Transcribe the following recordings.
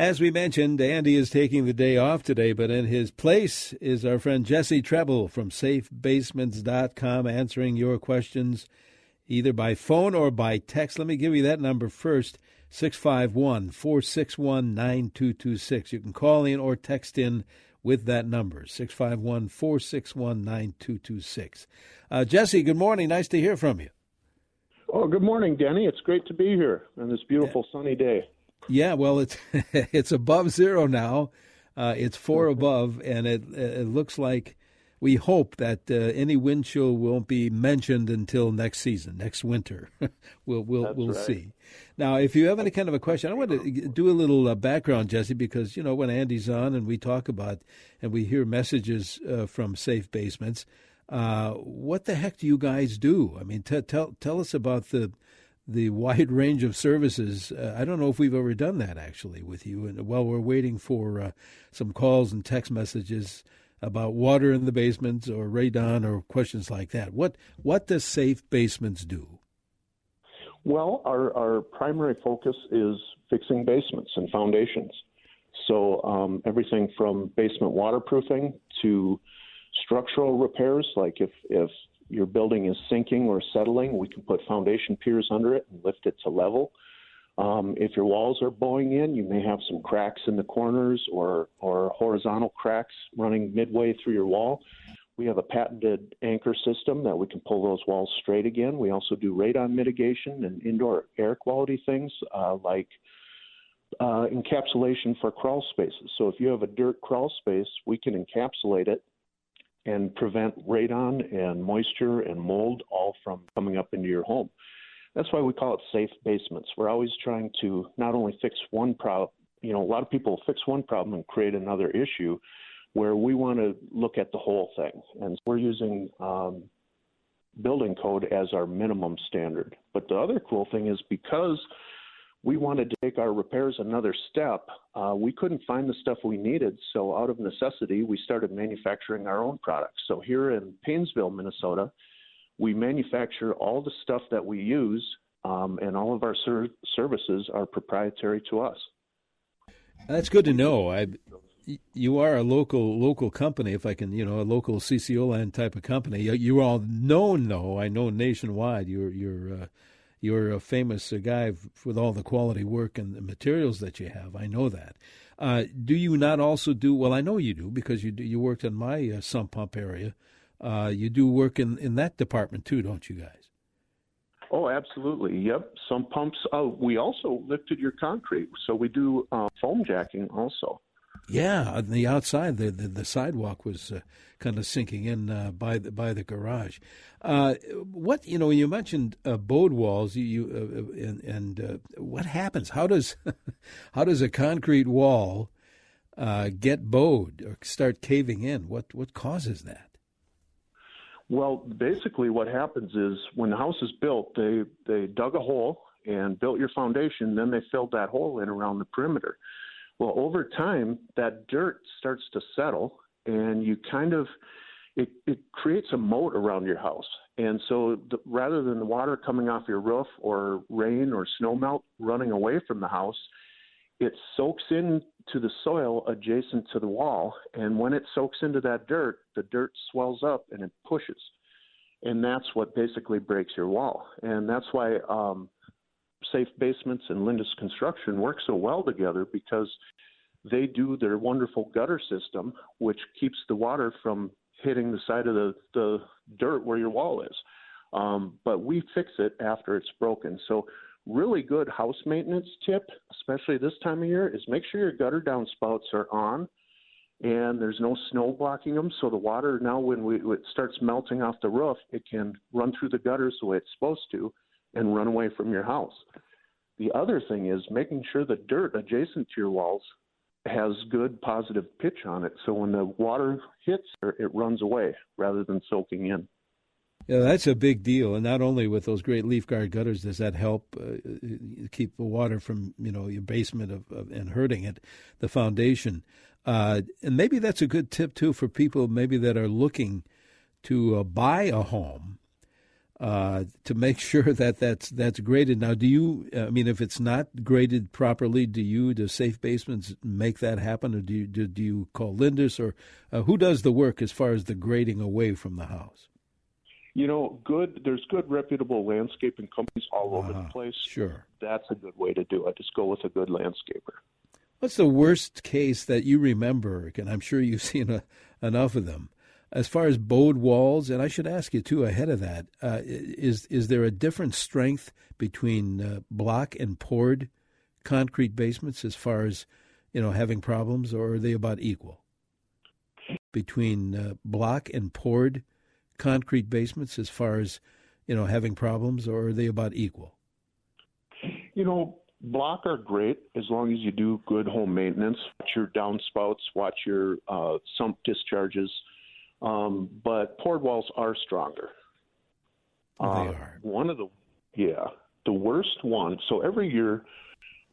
As we mentioned, Andy is taking the day off today, but in his place is our friend Jesse Trebil from SafeBasements.com answering your questions either by phone or by text. Let me give you that number first 651 461 9226. You can call in or text in with that number 651 461 9226. Uh, Jesse, good morning. Nice to hear from you. Oh, good morning, Denny. It's great to be here on this beautiful sunny day. Yeah, well, it's it's above zero now. Uh, it's four above, and it it looks like we hope that uh, any wind chill won't be mentioned until next season, next winter. we'll we'll That's we'll right. see. Now, if you have any kind of a question, I want to do a little uh, background, Jesse, because you know when Andy's on and we talk about and we hear messages uh, from Safe Basements. Uh, what the heck do you guys do? I mean, t- tell tell us about the the wide range of services. Uh, I don't know if we've ever done that actually with you. And while we're waiting for uh, some calls and text messages about water in the basements or radon or questions like that, what what does Safe Basements do? Well, our, our primary focus is fixing basements and foundations. So um, everything from basement waterproofing to structural repairs, like if, if your building is sinking or settling, we can put foundation piers under it and lift it to level. Um, if your walls are bowing in, you may have some cracks in the corners or, or horizontal cracks running midway through your wall. We have a patented anchor system that we can pull those walls straight again. We also do radon mitigation and indoor air quality things uh, like uh, encapsulation for crawl spaces. So if you have a dirt crawl space, we can encapsulate it and prevent radon and moisture and mold all from coming up into your home. That's why we call it safe basements. We're always trying to not only fix one problem, you know, a lot of people fix one problem and create another issue where we want to look at the whole thing. And we're using um, building code as our minimum standard. But the other cool thing is because we wanted to take our repairs another step, uh, we couldn't find the stuff we needed. So, out of necessity, we started manufacturing our own products. So, here in Paynesville, Minnesota, we manufacture all the stuff that we use, um, and all of our ser- services are proprietary to us. That's good to know. I, you are a local local company, if I can, you know, a local CCO land type of company. You're all known, though. I know nationwide. You're you're uh, you're a famous uh, guy with all the quality work and the materials that you have. I know that. Uh, do you not also do? Well, I know you do because you do, you worked in my uh, sump pump area. Uh, you do work in, in that department too, don't you guys? Oh, absolutely. Yep. Sump pumps. Oh, we also lifted your concrete, so we do uh, foam jacking also. Yeah, on the outside, the the, the sidewalk was uh, kind of sinking in uh, by the by the garage. Uh, what you know, you mentioned uh, bowed walls. You, you uh, and, and uh, what happens? How does how does a concrete wall get bowed or start caving in? What what causes that? Well, basically, what happens is when the house is built, they they dug a hole and built your foundation. Then they filled that hole in around the perimeter. Well, over time, that dirt starts to settle, and you kind of it, it creates a moat around your house. And so, the, rather than the water coming off your roof or rain or snow melt running away from the house, it soaks into the soil adjacent to the wall. And when it soaks into that dirt, the dirt swells up and it pushes. And that's what basically breaks your wall. And that's why um, Safe Basements and Lindus Construction work so well together because they do their wonderful gutter system, which keeps the water from hitting the side of the, the dirt where your wall is. Um, but we fix it after it's broken. So, really good house maintenance tip, especially this time of year, is make sure your gutter downspouts are on and there's no snow blocking them. So the water now, when we, it starts melting off the roof, it can run through the gutters the way it's supposed to and run away from your house. The other thing is making sure the dirt adjacent to your walls has good positive pitch on it. So when the water hits, it runs away rather than soaking in. Yeah, that's a big deal, and not only with those great leaf guard gutters does that help uh, keep the water from you know your basement of, of and hurting it, the foundation, uh, and maybe that's a good tip too for people maybe that are looking to uh, buy a home. Uh, to make sure that that's that's graded. Now, do you? I mean, if it's not graded properly, do you, do Safe Basements make that happen, or do you do, do you call Lindus, or uh, who does the work as far as the grading away from the house? You know, good. There's good reputable landscaping companies all over uh, the place. Sure, that's a good way to do it. Just go with a good landscaper. What's the worst case that you remember? And I'm sure you've seen a, enough of them as far as bowed walls, and I should ask you too ahead of that, uh, is is there a different strength between uh, block and poured concrete basements as far as you know having problems, or are they about equal? Between uh, block and poured concrete basements as far as you know having problems, or are they about equal? You know, block are great as long as you do good home maintenance. Watch your downspouts, watch your uh, sump discharges um, but poured walls are stronger. Oh, they uh, are. One of the yeah, the worst one. So every year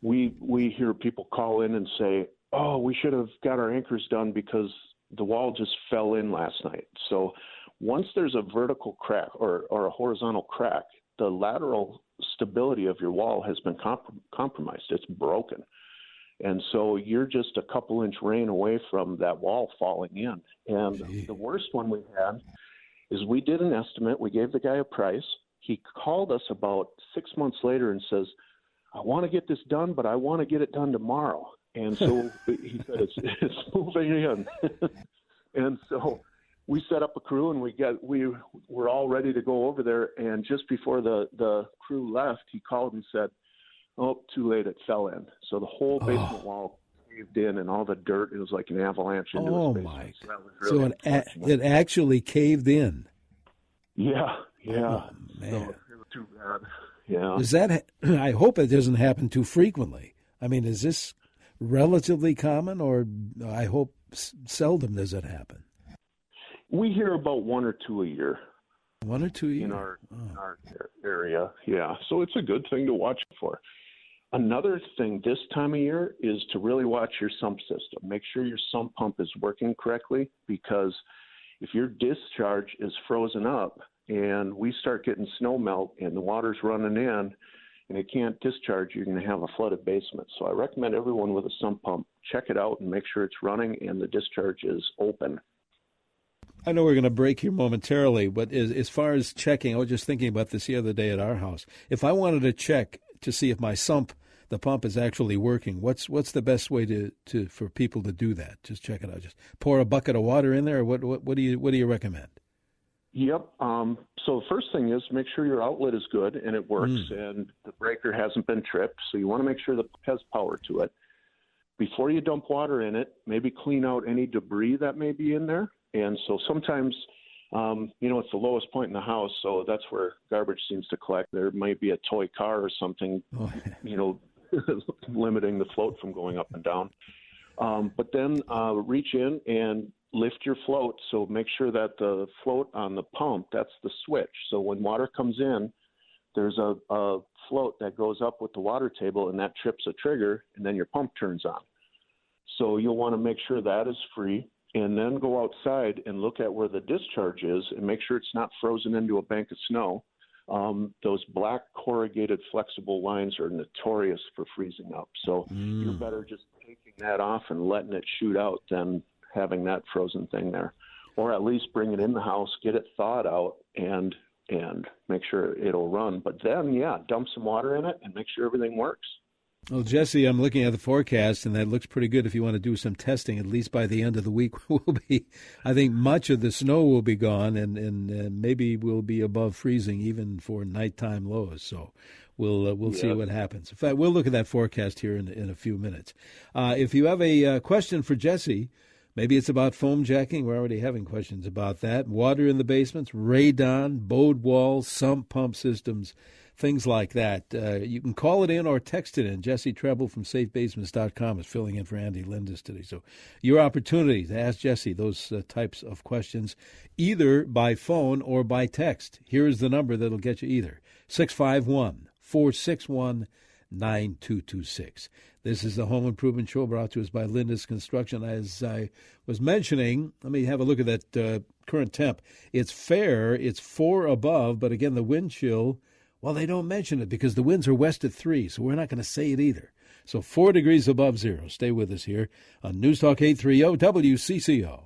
we we hear people call in and say, "Oh, we should have got our anchors done because the wall just fell in last night." So once there's a vertical crack or or a horizontal crack, the lateral stability of your wall has been comp- compromised. It's broken. And so you're just a couple inch rain away from that wall falling in. And Gee. the worst one we had is we did an estimate. We gave the guy a price. He called us about six months later and says, I want to get this done, but I want to get it done tomorrow. And so he said, it's, it's moving in. and so we set up a crew and we got we were all ready to go over there and just before the the crew left he called and said Oh, too late. It fell in. So the whole oh. basement oh. wall caved in, and all the dirt. It was like an avalanche into oh, his basement. my! So, really so it a- it actually caved in. Yeah, yeah. Oh, man, so too bad. Yeah. Is that? I hope it doesn't happen too frequently. I mean, is this relatively common, or I hope seldom does it happen? We hear about one or two a year. One or two years in our, oh. in our area. Yeah, so it's a good thing to watch for. Another thing this time of year is to really watch your sump system. Make sure your sump pump is working correctly because if your discharge is frozen up and we start getting snow melt and the water's running in and it can't discharge, you're going to have a flooded basement. So I recommend everyone with a sump pump check it out and make sure it's running and the discharge is open. I know we're going to break here momentarily, but as, as far as checking, I was just thinking about this the other day at our house. If I wanted to check to see if my sump, the pump is actually working, what's what's the best way to, to for people to do that? Just check it out. Just pour a bucket of water in there. what what, what do you what do you recommend? Yep. Um, so the first thing is make sure your outlet is good and it works, mm. and the breaker hasn't been tripped. So you want to make sure the has power to it. Before you dump water in it, maybe clean out any debris that may be in there. And so sometimes, um, you know, it's the lowest point in the house, so that's where garbage seems to collect. There might be a toy car or something, oh, you know, limiting the float from going up and down. Um, but then uh, reach in and lift your float. So make sure that the float on the pump, that's the switch. So when water comes in, there's a, a float that goes up with the water table and that trips a trigger and then your pump turns on. So you'll want to make sure that is free and then go outside and look at where the discharge is and make sure it's not frozen into a bank of snow. Um, those black corrugated flexible lines are notorious for freezing up. So mm. you're better just taking that off and letting it shoot out than having that frozen thing there. Or at least bring it in the house, get it thawed out, and and make sure it'll run. But then, yeah, dump some water in it and make sure everything works. Well, Jesse, I'm looking at the forecast, and that looks pretty good. If you want to do some testing, at least by the end of the week, will be. I think much of the snow will be gone, and and, and maybe we'll be above freezing even for nighttime lows. So we'll uh, we'll yeah. see what happens. In fact, we'll look at that forecast here in in a few minutes. Uh, if you have a uh, question for Jesse, maybe it's about foam jacking. We're already having questions about that. Water in the basements, radon, bowed walls, sump pump systems things like that. Uh, you can call it in or text it in. Jesse Trebil from safebasements.com is filling in for Andy Lindus today. So your opportunity to ask Jesse those uh, types of questions, either by phone or by text. Here is the number that'll get you either 651 461 9226. This is the Home Improvement Show brought to us by Lindus Construction. As I was mentioning, let me have a look at that uh, current temp. It's fair. It's four above, but again, the wind chill. Well, they don't mention it because the winds are west at three, so we're not going to say it either. So four degrees above zero. Stay with us here on News Talk 830 WCCO.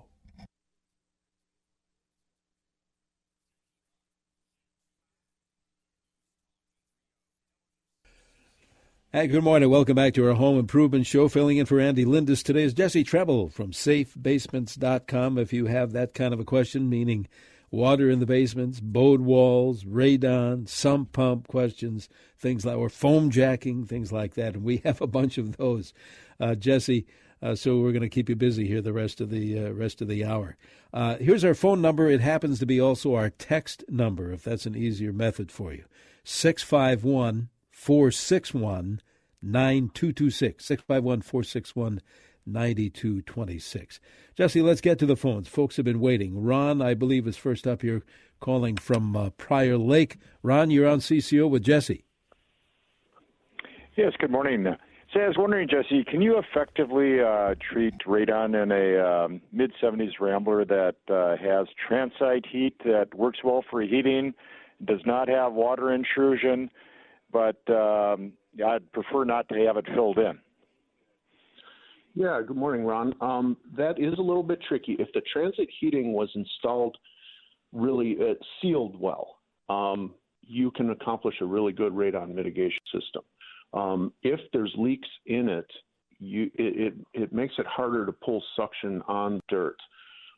Hey, good morning. Welcome back to our home improvement show. Filling in for Andy Lindus today is Jesse Trebil from safebasements.com. If you have that kind of a question, meaning water in the basements, bowed walls, radon, sump pump questions, things like, or foam jacking, things like that. And we have a bunch of those, uh, Jesse. Uh, so we're going to keep you busy here the rest of the uh, rest of the hour. Uh, here's our phone number. It happens to be also our text number, if that's an easier method for you. Six five one 461 9226. 651 461 9226. Jesse, let's get to the phones. Folks have been waiting. Ron, I believe, is first up here calling from uh, Prior Lake. Ron, you're on CCO with Jesse. Yes, good morning. So I was wondering, Jesse, can you effectively uh, treat radon in a um, mid 70s Rambler that uh, has transite heat that works well for heating, does not have water intrusion, but um, I'd prefer not to have it filled in. Yeah, good morning, Ron. Um, that is a little bit tricky. If the transite heating was installed really uh, sealed well, um, you can accomplish a really good radon mitigation system. Um, if there's leaks in it, you, it, it, it, makes it harder to pull suction on dirt.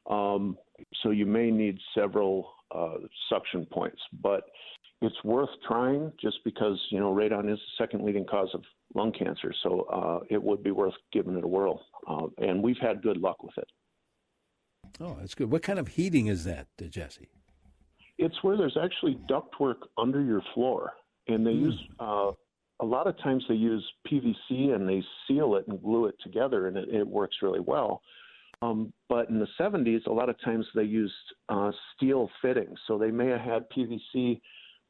Um, so you may need several uh, suction points. But it's worth trying just because you know radon is the second leading cause of lung cancer, so uh, it would be worth giving it a whirl. Uh, and we've had good luck with it. Oh, that's good. What kind of heating is that, uh, Jesse? It's where there's actually ductwork under your floor, and they mm. use uh, a lot of times they use PVC and they seal it and glue it together, and it, it works really well. Um, but in the 70s, a lot of times they used uh, steel fittings, so they may have had PVC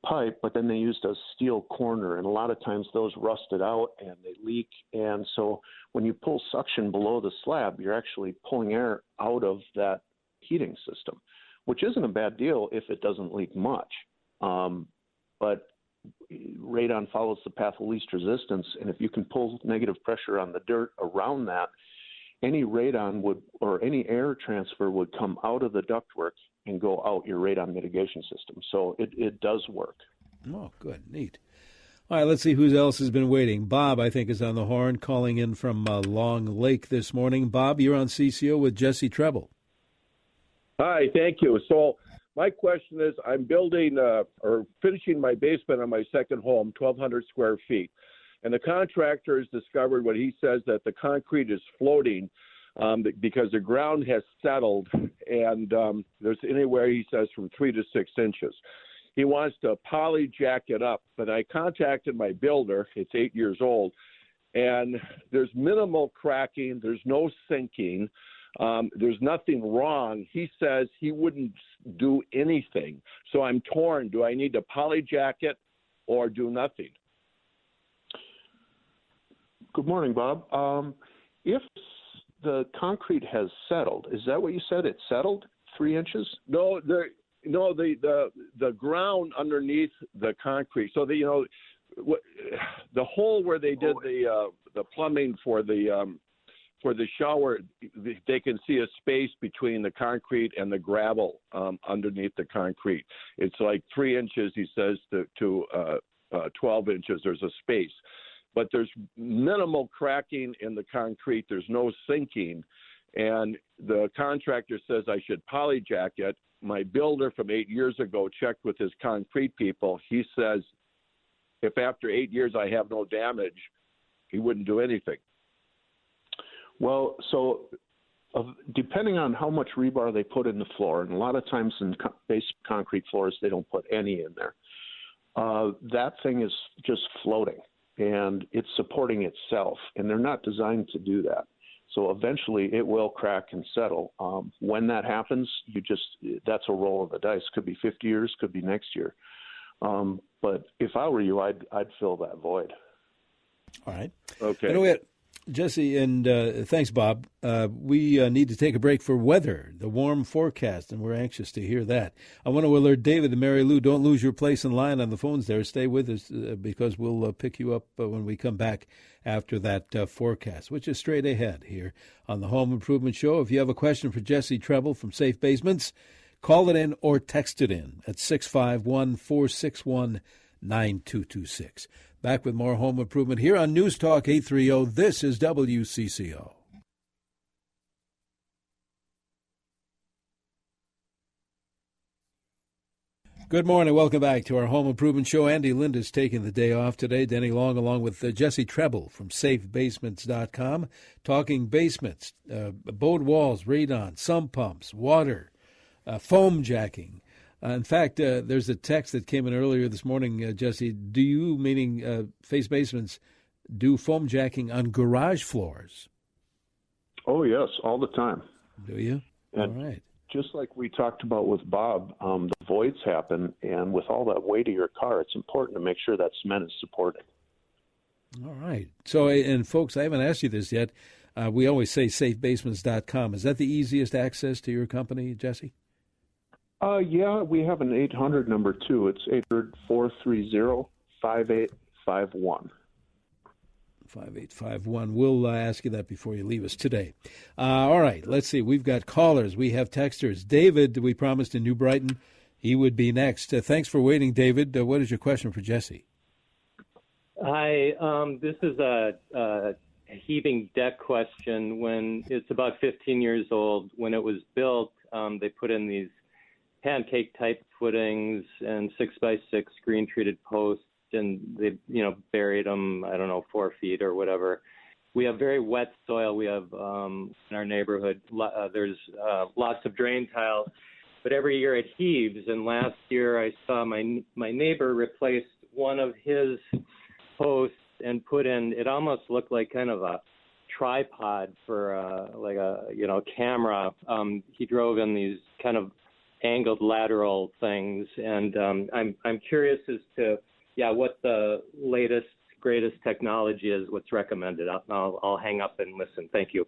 pipe, but then they used a steel corner, and a lot of times those rusted out and they leak. And so when you pull suction below the slab, you're actually pulling air out of that heating system, which isn't a bad deal if it doesn't leak much. Um, but radon follows the path of least resistance, and if you can pull negative pressure on the dirt around that, any radon would or any air transfer would come out of the ductwork and go out your radon mitigation system. So it, it does work. Oh, good. Neat. All right, let's see who else has been waiting. Bob, I think, is on the horn calling in from uh, Long Lake this morning. Bob, you're on CCO with Jesse Trebil. Hi, thank you. So, my question is I'm building uh, or finishing my basement on my second home, 1,200 square feet. And the contractor has discovered what he says that the concrete is floating um, because the ground has settled, and um, there's anywhere he says from three to six inches. He wants to poly jack it up, but I contacted my builder. It's eight years old, and there's minimal cracking. There's no sinking. Um, there's nothing wrong. He says he wouldn't do anything. So I'm torn. Do I need to poly jack it or do nothing? Good morning, Bob. Um, if the concrete has settled. Is that what you said? It settled three inches? No, the no the the the ground underneath the concrete. So the you know the hole where they did the uh, the plumbing for the um, for the shower, they can see a space between the concrete and the gravel um, underneath the concrete. It's like three inches, he says, to, to uh, uh, 12 inches. There's a space but there's minimal cracking in the concrete. There's no sinking. And the contractor says I should polyjack it. My builder from eight years ago checked with his concrete people. He says if after eight years I have no damage, he wouldn't do anything. Well, so uh, depending on how much rebar they put in the floor, and a lot of times in co- base concrete floors they don't put any in there. Uh, that thing is just floating and it's supporting itself, and they're not designed to do that. So eventually it will crack and settle. Um, when that happens, you just that's a roll of the dice. Could be 50 years, could be next year. Um, but if I were you, I'd I'd fill that void. All right. Okay. You know, we, had, Jesse, and uh, thanks, Bob. Uh, we uh, need to take a break for weather, the warm forecast, and we're anxious to hear that. I want to alert David and Mary Lou, don't lose your place in line on the phones there. Stay with us uh, because we'll uh, pick you up uh, when we come back after that forecast, which is straight ahead here on the Home Improvement Show. If you have a question for Jesse Trebil from Safe Basements, call it in or text it in at 651 461 9226. Back with more home improvement here on News Talk 830. This is WCCO. Good morning. Welcome back to our home improvement show. Andy Lindus taking the day off today. Denny Long, along with uh, Jesse Trebil from SafeBasements.com, talking basements, uh, board walls, radon, sump pumps, water, uh, foam jacking, uh, in fact, uh, there's a text that came in earlier this morning, uh, Jesse. Do you, meaning uh, Safe Basements, do foam jacking on garage floors? Oh yes, all the time. Do you? And all right. Just like we talked about with Bob, um, the voids happen, and with all that weight of your car, it's important to make sure that cement is supported. All right. So, and folks, I haven't asked you this yet. Uh, we always say safebasements.com. Is that the easiest access to your company, Jesse? Uh, yeah, we have an 800 number too. It's 800 430 5851. 5851. We'll uh, ask you that before you leave us today. Uh, all right, let's see. We've got callers, we have texters. David, we promised in New Brighton he would be next. Uh, thanks for waiting, David. Uh, what is your question for Jesse? Hi, um, this is a, a heaving deck question. When it's about 15 years old, when it was built, um, they put in these pancake type footings and six by six screen treated posts, and they you know buried them I don't know four feet or whatever. We have very wet soil. We have um, in our neighborhood. Uh, there's uh, lots of drain tiles, but every year it heaves. And last year I saw my my neighbor replaced one of his posts and put in. It almost looked like kind of a tripod for uh, like a you know camera. Um, he drove in these kind of angled lateral things, and um, I'm I'm curious as to yeah what the latest greatest technology is. What's recommended? I'll I'll, hang up and listen. Thank you.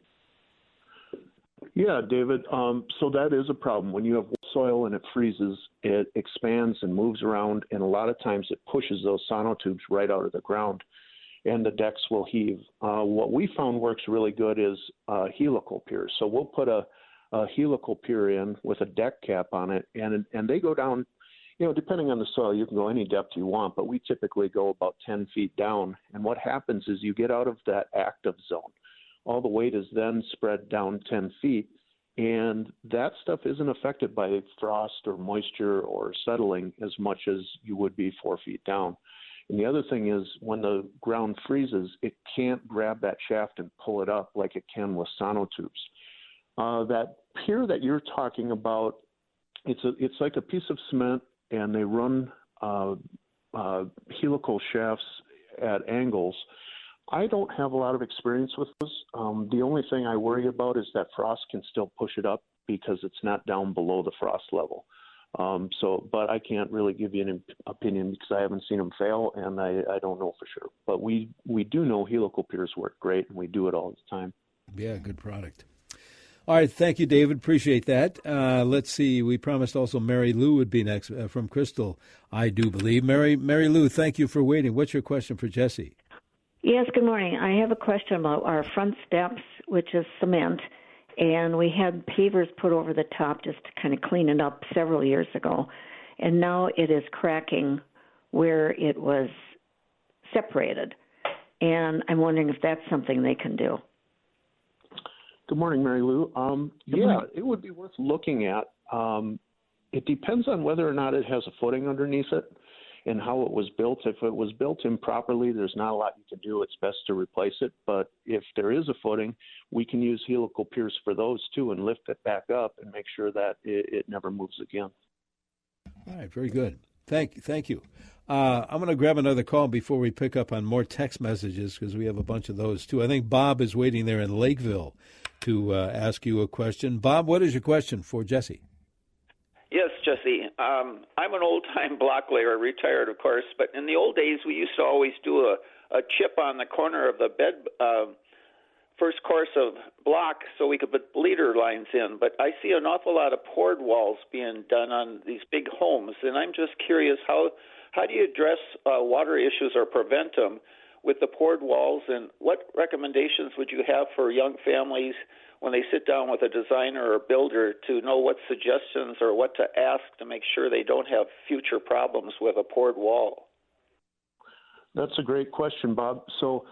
Yeah, David. Um, so that is a problem when you have soil and it freezes. It expands and moves around, and a lot of times it pushes those sonotubes right out of the ground, and the decks will heave. Uh, what we found works really good is uh, helical piers. So we'll put a a helical pier in with a deck cap on it, and and they go down. You know, depending on the soil, you can go any depth you want, but we typically go about 10 feet down. And what happens is you get out of that active zone. All the weight is then spread down 10 feet, and that stuff isn't affected by frost or moisture or settling as much as you would be four feet down. And the other thing is when the ground freezes, it can't grab that shaft and pull it up like it can with sonotubes. Uh, that pier that you're talking about, it's a it's like a piece of cement, and they run uh, uh, helical shafts at angles. I don't have a lot of experience with those. Um, the only thing I worry about is that frost can still push it up because it's not down below the frost level. Um, so, but I can't really give you an opinion because I haven't seen them fail, and I, I don't know for sure. But we we do know helical piers work great, and we do it all the time. Yeah, good product. All right, thank you, David. Appreciate that. Uh, let's see. We promised also Mary Lou would be next uh, from Crystal, I do believe. Mary, Mary Lou, thank you for waiting. What's your question for Jesse? Yes, good morning. I have a question about our front steps, which is cement, and we had pavers put over the top just to kind of clean it up several years ago, and now it is cracking where it was separated, and I'm wondering if that's something they can do. Good morning, Mary Lou. Um, yeah, morning. it would be worth looking at. Um, it depends on whether or not it has a footing underneath it and how it was built. If it was built improperly, there's not a lot you can do. It's best to replace it. But if there is a footing, we can use helical piers for those too and lift it back up and make sure that it, it never moves again. All right, very good. Thank, thank you. Uh, I'm going to grab another call before we pick up on more text messages because we have a bunch of those too. I think Bob is waiting there in Lakeville to uh, ask you a question. Bob, what is your question for Jesse? Yes, Jesse. Um, I'm an old time block layer, retired, of course, but in the old days, we used to always do a, a chip on the corner of the bed uh, first course of block so we could put leader lines in, but I see an awful lot of poured walls being done on these big homes, and I'm just curious how how do you address uh, water issues or prevent them with the poured walls, and what recommendations would you have for young families when they sit down with a designer or builder to know what suggestions or what to ask to make sure they don't have future problems with a poured wall? That's a great question, Bob. So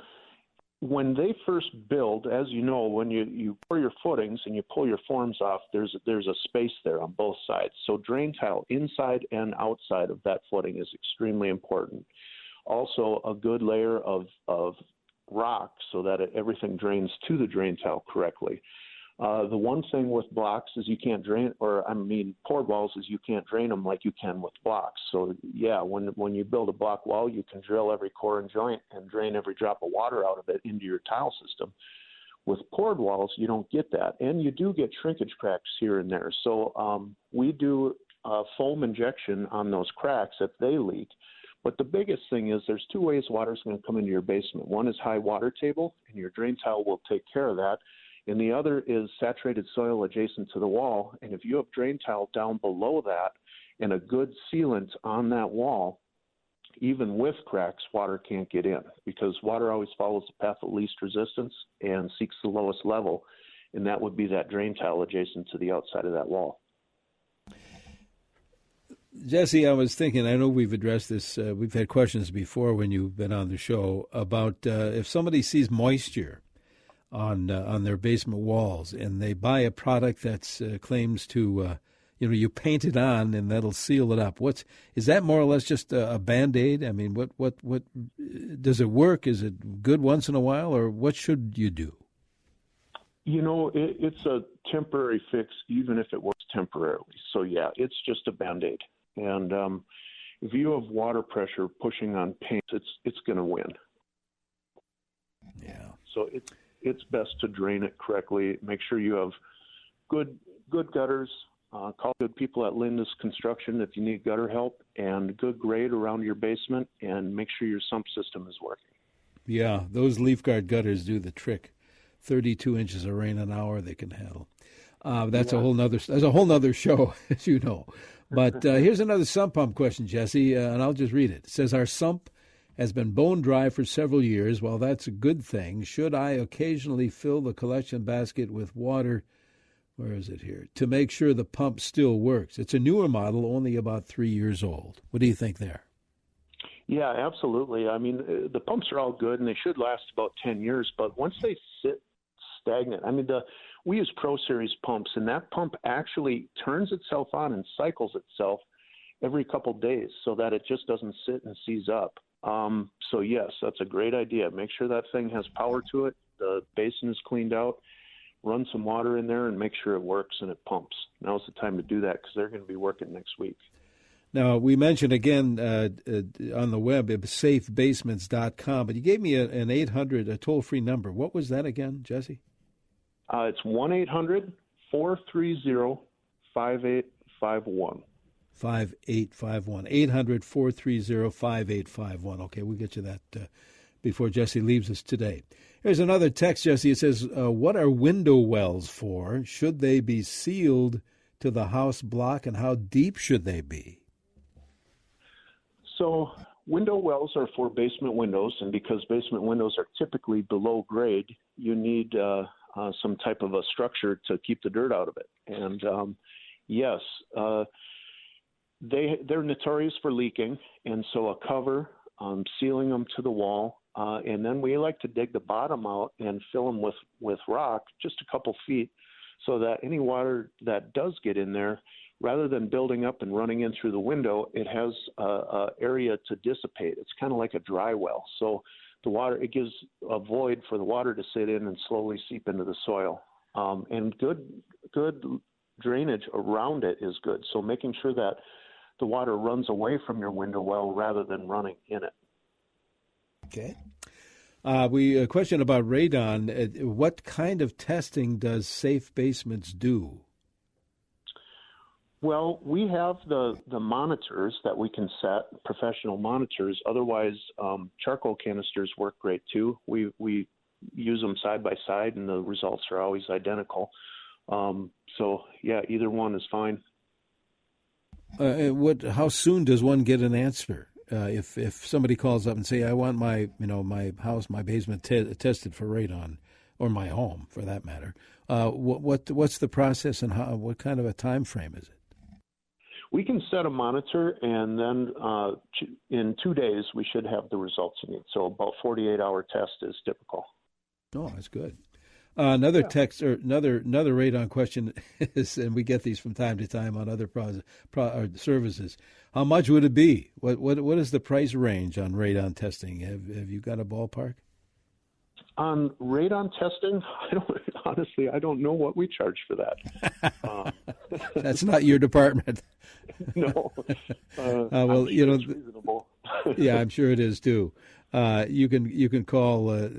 when they first build, as you know, when you, you pour your footings and you pull your forms off, there's there's a space there on both sides. So drain tile inside and outside of that footing is extremely important. Also, a good layer of of rock so that it, everything drains to the drain tile correctly. Uh, the one thing with blocks is you can't drain, or I mean, poured walls is you can't drain them like you can with blocks. So yeah, when when you build a block wall, you can drill every core and joint and drain every drop of water out of it into your tile system. With poured walls, you don't get that, and you do get shrinkage cracks here and there. So um, we do uh, foam injection on those cracks if they leak. But the biggest thing is there's two ways water is going to come into your basement. One is high water table, and your drain tile will take care of that and the other is saturated soil adjacent to the wall. And if you have drain tile down below that and a good sealant on that wall, even with cracks, water can't get in because water always follows the path of least resistance and seeks the lowest level, and that would be that drain tile adjacent to the outside of that wall. Jesse, I was thinking, I know we've addressed this, uh, we've had questions before when you've been on the show about uh, if somebody sees moisture on uh, on their basement walls, and they buy a product that uh, claims to, uh, you know, you paint it on and that'll seal it up. What's is that more or less just a, a band aid? I mean, what what what does it work? Is it good once in a while, or what should you do? You know, it, it's a temporary fix, even if it works temporarily. So yeah, it's just a band aid, and um, if you have water pressure pushing on paint, it's it's going to win. Yeah. So it's it's best to drain it correctly. Make sure you have good good gutters. Uh, call good people at Lindus Construction if you need gutter help, and good grade around your basement, and make sure your sump system is working. Yeah, those leaf guard gutters do the trick. Thirty-two inches of rain an hour they can handle. Uh, that's yeah. a whole nother. That's a whole nother show, as you know. But uh, here's another sump pump question, Jesse, uh, and I'll just read it. It says our sump has been bone dry for several years. While that's a good thing, should I occasionally fill the collection basket with water? Where is it here? To make sure the pump still works. It's a newer model, only about three years old. What do you think there? Yeah, absolutely. I mean, uh, the pumps are all good and they should last about 10 years, but once they sit stagnant, I mean, the we use Pro Series pumps, and that pump actually turns itself on and cycles itself every couple days so that it just doesn't sit and seize up. Um, so yes, that's a great idea. Make sure that thing has power to it. The basin is cleaned out. Run some water in there and make sure it works and it pumps. Now's the time to do that because they're going to be working next week. Now, we mentioned again uh, uh, on the web, safebasements.com, but you gave me a, an 800, a toll free number. What was that again, Jesse? Uh, it's 1 800 430 5851. 5851. 800 430 5851. Okay, we'll get you that uh, before Jesse leaves us today. Here's another text, Jesse. It says, uh, What are window wells for? Should they be sealed to the house block, and how deep should they be? So, window wells are for basement windows, and because basement windows are typically below grade, you need uh, uh some type of a structure to keep the dirt out of it. And um, yes, uh, they they're notorious for leaking, and so a cover, um, sealing them to the wall, uh, and then we like to dig the bottom out and fill them with with rock, just a couple feet, so that any water that does get in there, rather than building up and running in through the window, it has a, a area to dissipate. It's kind of like a dry well, so the water it gives a void for the water to sit in and slowly seep into the soil. Um, and good good drainage around it is good. So making sure that the water runs away from your window well rather than running in it. Okay. Uh, we a question about radon. Uh, what kind of testing does Safe Basements do? Well, we have the the monitors that we can set, professional monitors. Otherwise, um, charcoal canisters work great too. We we use them side by side, and the results are always identical. Um, so yeah, either one is fine. Uh, uh, what? How soon does one get an answer? Uh, if if somebody calls up and say, "I want my you know my house, my basement te- tested for radon," or my home for that matter, uh, what, what what's the process and how? What kind of a time frame is it? We can set a monitor, and then uh, in two days we should have the results you need. So about 48 hour test is typical. Oh, that's good. Uh, another yeah. text or another another radon question is, and we get these from time to time on other pro, pro, services. How much would it be? What what what is the price range on radon testing? Have have you got a ballpark? On radon testing, I don't honestly I don't know what we charge for that. That's not your department. no. Uh, uh, well, sure you know, reasonable. yeah, I'm sure it is too uh, you can you can call uh,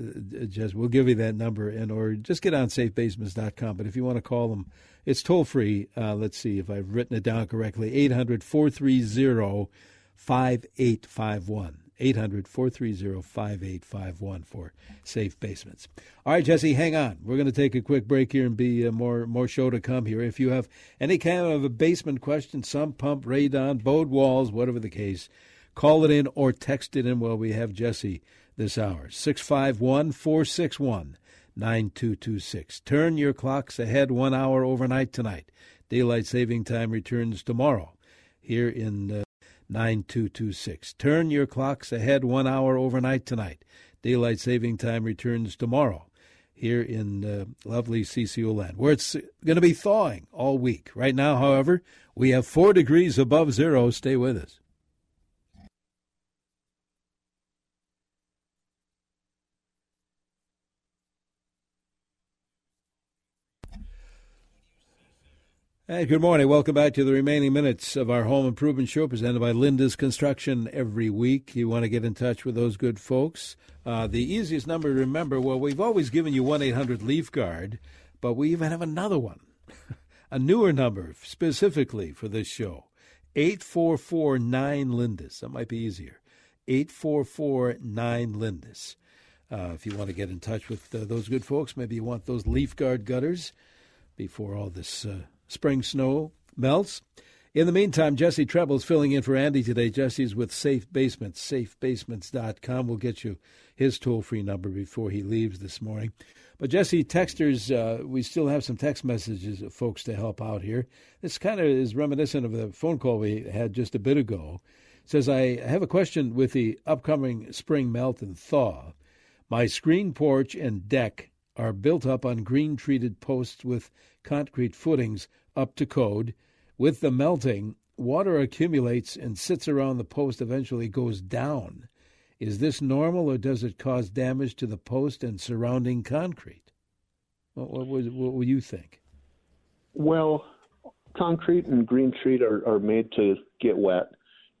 just we'll give you that number and or just get on safebasements.com. But if you want to call them, it's toll free. Uh, let's see if I've written it down correctly. 800 430 5851. 800 430 5851 for Safe Basements. All right, Jesse, hang on. We're going to take a quick break here and be uh, more more show to come here. If you have any kind of a basement question, sump pump, radon, bowed walls, whatever the case, Call it in or text it in while we have Jesse this hour. 651 461 9226. Turn your clocks ahead one hour overnight tonight. Daylight saving time returns tomorrow here in uh, 9226. Turn your clocks ahead one hour overnight tonight. Daylight saving time returns tomorrow here in uh, lovely CCO land, where it's going to be thawing all week. Right now, however, we have four degrees above zero. Stay with us. Hey, good morning. Welcome back to the remaining minutes of our home improvement show presented by Lindus Construction every week. You want to get in touch with those good folks. Uh, the easiest number to remember, well, we've always given you 1 800 Leaf Guard, but we even have another one, a newer number specifically for this show 844 9 Lindus. That might be easier. 844 9 Lindus. Uh, if you want to get in touch with uh, those good folks, maybe you want those Leaf Guard gutters before all this uh, spring snow melts. In the meantime, Jesse Trebil's filling in for Andy today. Jesse's with Safe Basements, safebasements.com. We'll get you his toll free number before he leaves this morning. But Jesse, texters, uh, we still have some text messages of folks to help out here. This kind of is reminiscent of the phone call we had just a bit ago. It says, I have a question with the upcoming spring melt and thaw. My screen porch and deck are built up on green treated posts with concrete footings up to code. With the melting, water accumulates and sits around the post, eventually goes down. Is this normal or does it cause damage to the post and surrounding concrete? What, what, would, what would you think? Well, concrete and green treat are, are made to get wet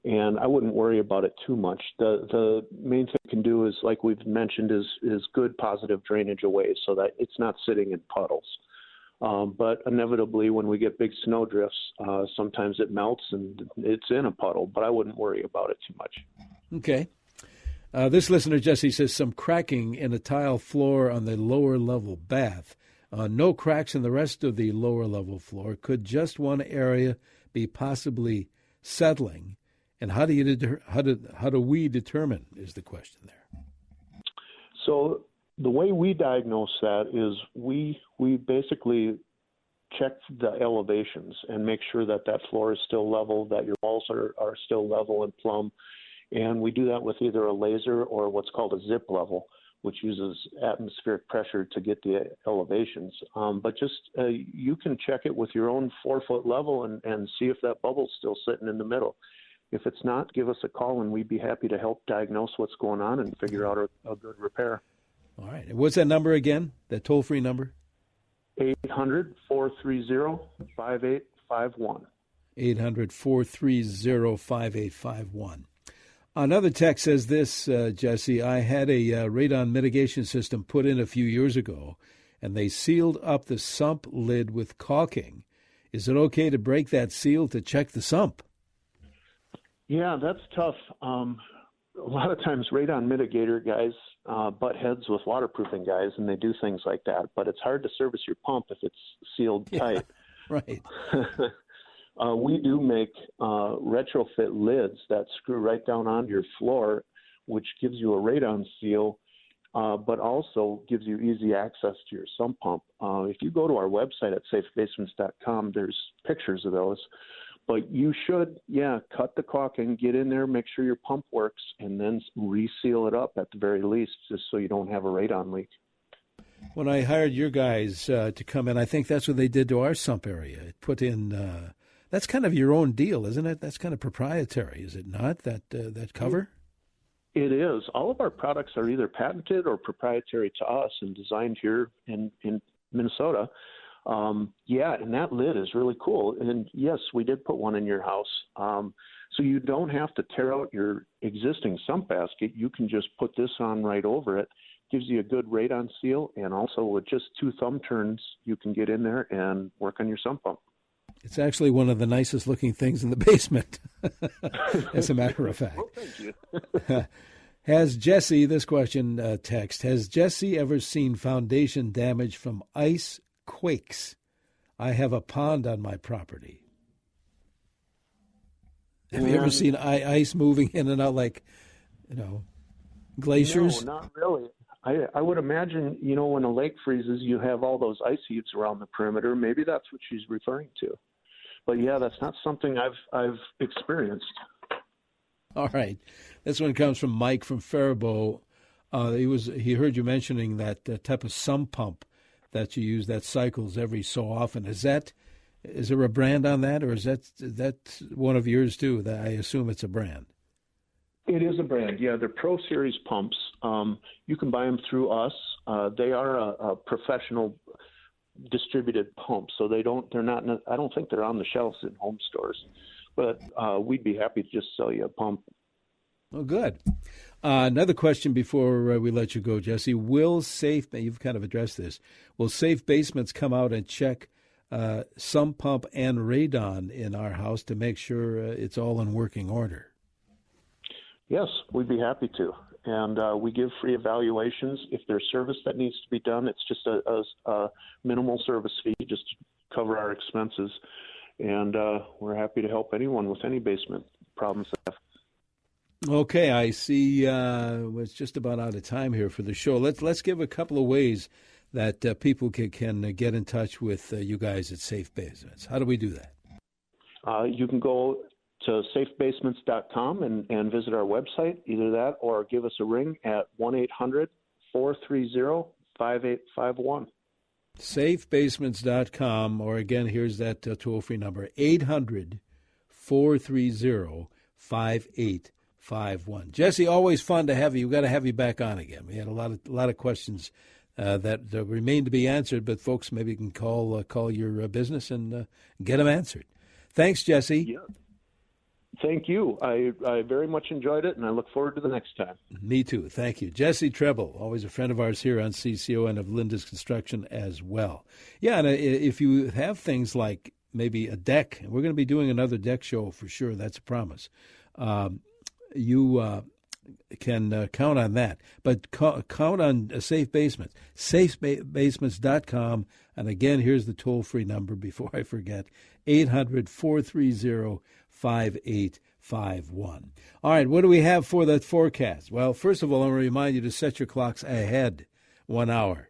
and I wouldn't worry about it too much. The the main thing you can do is, like we've mentioned, is is good positive drainage away so that it's not sitting in puddles. Um, but inevitably, when we get big snow drifts, uh, sometimes it melts and it's in a puddle. But I wouldn't worry about it too much. Okay. Uh, this listener, Jesse, says some cracking in a tile floor on the lower level bath. Uh, no cracks in the rest of the lower level floor. Could just one area be possibly settling? And how do you how do how do we determine is the question there? So the way we diagnose that is we we basically check the elevations and make sure that that floor is still level, that your walls are, are still level and plumb. And we do that with either a laser or what's called a zip level, which uses atmospheric pressure to get the elevations. Um, but just uh, you can check it with your own four foot level and, and see if that bubble's still sitting in the middle. If it's not, give us a call and we'd be happy to help diagnose what's going on and figure out a, a good repair. All right. And what's that number again? That toll free number? 800 430 5851. 800 430 5851. Another text says this, uh, Jesse. I had a uh, radon mitigation system put in a few years ago, and they sealed up the sump lid with caulking. Is it okay to break that seal to check the sump? Yeah, that's tough. Um, a lot of times radon mitigator guys uh, butt heads with waterproofing guys, and they do things like that. But it's hard to service your pump if it's sealed Yeah, tight. right. uh, we do make uh, retrofit lids that screw right down onto your floor, which gives you a radon seal, uh, but also gives you easy access to your sump pump. Uh, if you go to our website at safebasements.com, there's pictures of those. But you should, yeah, cut the caulking, get in there, make sure your pump works, and then reseal it up at the very least, just so you don't have a radon leak. When I hired your guys uh, to come in, I think that's what they did to our sump area. It put in. Uh, that's kind of your own deal, isn't it? That's kind of proprietary, is it not? That uh, that cover. It is. All of our products are either patented or proprietary to us and designed here in in Minnesota. Um, yeah, and that lid is really cool. And yes, we did put one in your house. Um, so you don't have to tear out your existing sump basket. You can just put this on right over it. Gives you a good radon seal, and also with just two thumb turns, you can get in there and work on your sump pump. It's actually one of the nicest looking things in the basement, as a matter of fact. Well, thank you. Has Jesse, this question uh, text, has Jesse ever seen foundation damage from ice quakes? I have a pond on my property. Have you ever seen ice moving in and out like, you know, glaciers? No, not really. I, I would imagine, you know, when a lake freezes, you have all those ice heaves around the perimeter. Maybe that's what she's referring to. But yeah, that's not something I've I've experienced. All right. This one comes from Mike from Faribault. Uh, he was he heard you mentioning that uh, type of sump pump that you use that cycles every so often. Is that is there a brand on that, or is that that one of yours too? That I assume it's a brand. It is a brand, yeah. They're Pro Series pumps. Um, you can buy them through us. Uh, they are a, a professional distributed pump, so they don't. They're not. I don't think they're on the shelves in home stores, but uh, we'd be happy to just sell you a pump. Oh, good. Uh, another question before uh, we let you go, Jesse. Will safe? You've kind of addressed this. Will safe basements come out and check uh, sump pump and radon in our house to make sure uh, it's all in working order? Yes, we'd be happy to. And uh, we give free evaluations. If there's service that needs to be done, it's just a, a, a minimal service fee just to cover our expenses. And uh, we're happy to help anyone with any basement problems. they have. Okay, I see. Uh, it's just about out of time here for the show. Let's let's give a couple of ways that uh, people can can uh, get in touch with uh, you guys at Safe Basements. How do we do that? Uh, you can go to safebasements.com and, and visit our website, either that or give us a ring at 1 800 430 5851. safebasements.com or again here's that uh, toll-free number 800-430-5851 jesse always fun to have you we've got to have you back on again we had a lot of a lot of questions uh, that, that remain to be answered but folks maybe can call uh, call your uh, business and uh, get them answered thanks jesse Yeah. Thank you. I, I very much enjoyed it, and I look forward to the next time. Me too. Thank you. Jesse Trebil, always a friend of ours here on CCO and of Lindus Construction as well. Yeah, and uh, if you have things like maybe a deck, we're going to be doing another deck show for sure. That's a promise. Um, you uh, can uh, count on that. But ca- count on uh, Safe Basements, safebasements.com. And again, here's the toll free number before I forget 800 430 5851. All right, what do we have for that forecast? Well, first of all, I want to remind you to set your clocks ahead one hour.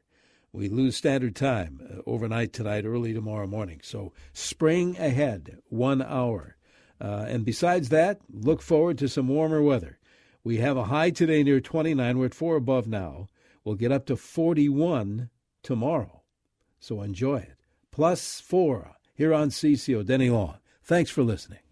We lose standard time uh, overnight tonight, early tomorrow morning. So spring ahead one hour. Uh, and besides that, look forward to some warmer weather. We have a high today near 29. We're at 4 above now. We'll get up to 41 tomorrow. So enjoy it. Plus 4 here on CCO. Denny Long. Thanks for listening.